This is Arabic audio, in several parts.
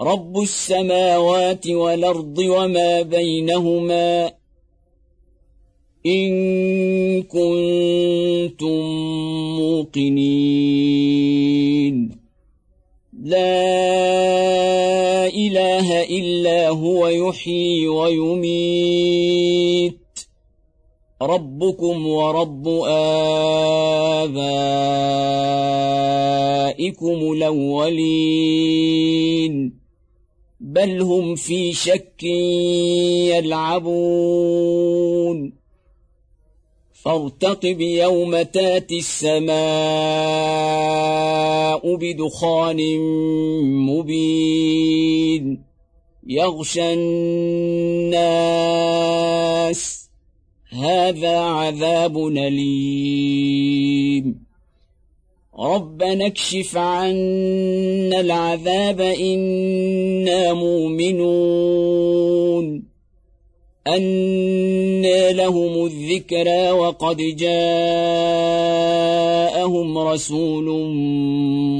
رب السماوات والأرض وما بينهما إن كنتم موقنين لا اله الا هو يحيي ويميت ربكم ورب ابائكم الاولين بل هم في شك يلعبون. فارتقب يوم تاتي السماء بدخان مبين. يغشى الناس. هذا عذاب أليم. ربنا اكشف عنا العذاب إنا مؤمنون. أنى لهم الذكرى وقد جاءهم رسول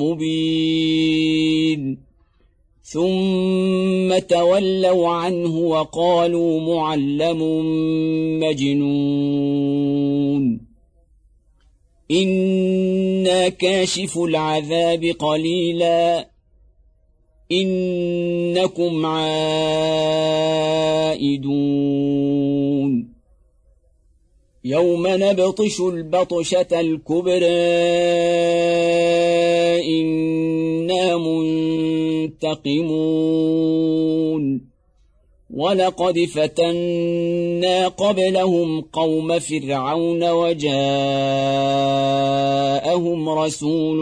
مبين. ثم تولوا عنه وقالوا معلم مجنون. إنا كاشف العذاب قليلاً انكم عائدون يوم نبطش البطشه الكبرى أنا منتقمون ولقد فتنا قبلهم قوم فرعون وجاءهم رسول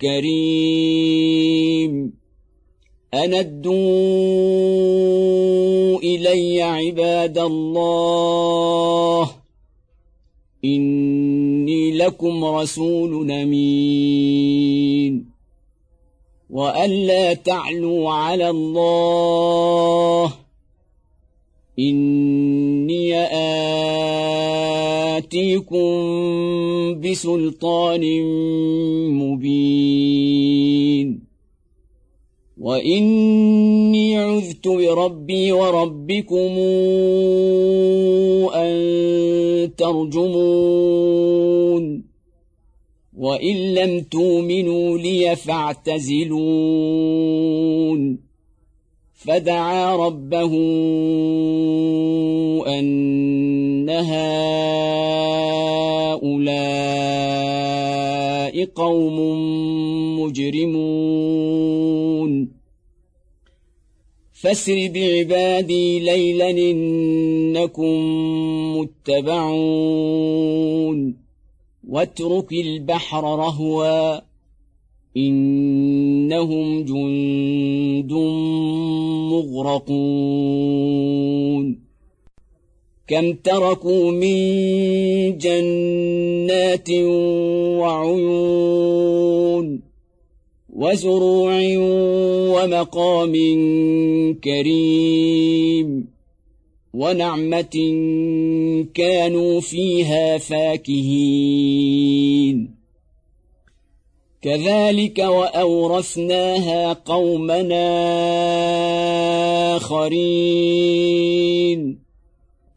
كريم. أندوا إلي عباد الله إني لكم رسول أمين. والا تعلوا على الله اني اتيكم بسلطان مبين واني عذت بربي وربكم ان ترجمون وإن لم تؤمنوا لي فاعتزلون. فدعا ربه ان هؤلاء قوم مجرمون. فاسر بعبادي ليلا إنكم متبعون. واترك البحر رهوا إنهم جند مغرقون. كم تركوا من جنات وعيون وزروع ومقام كريم. ونعمة كانوا فيها فاكهين. كذلك وأورثناها قومنا آخرين.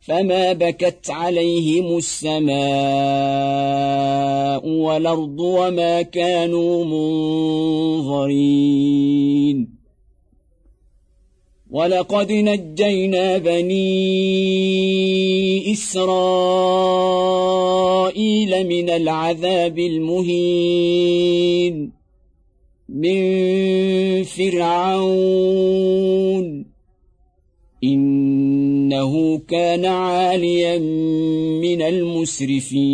فما بكت عليهم السماء والأرض وما كانوا منظرين. ولقد نجينا بني إسرائيل من العذاب المهين من فرعون. إنه كان عاليا من المسرفين.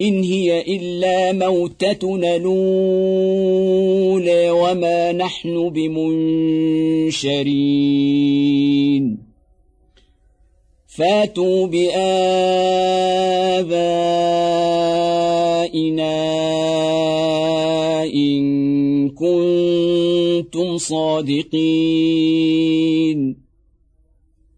إن هي إلا موتتنا الأولى وما نحن بمنشرين. فاتوا بآبائنا إن كنتم صادقين.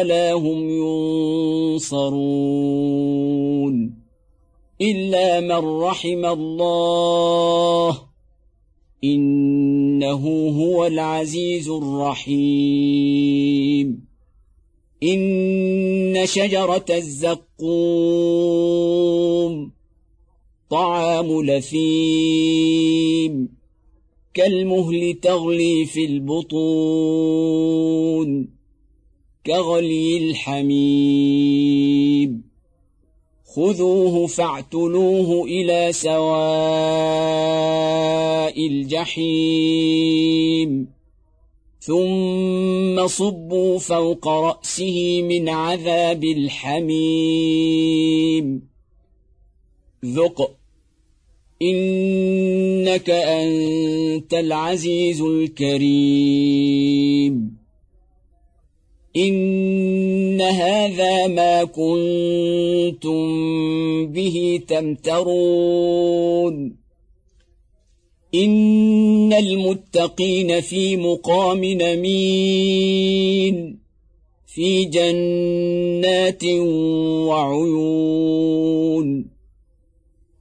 ولا هم ينصرون إلا من رحم الله إنه هو العزيز الرحيم. إن شجرة الزقوم طعام لثيم كالمهل تغلي في البطون. كغلي الحميم. خذوه فاعتلوه إلى سواء الجحيم. ثم صبوا فوق رأسه من عذاب الحميم. ذق. إنك أنت العزيز الكريم. إن هذا ما كنتم به تمترون. إن المتقين في مقام نمين في جنات وعيون.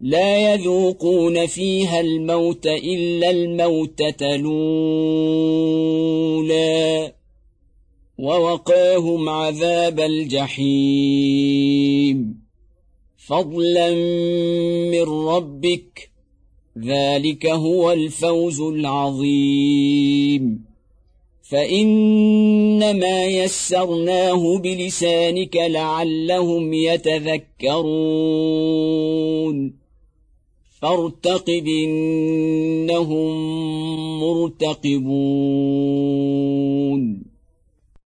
لا يذوقون فيها الموت إلا الموتة الأولى ووقاهم عذاب الجحيم. فضلا من ربك ذلك هو الفوز العظيم. فإنما يسرناه بلسانك لعلهم يتذكرون. فارتقب إنهم مرتقبون.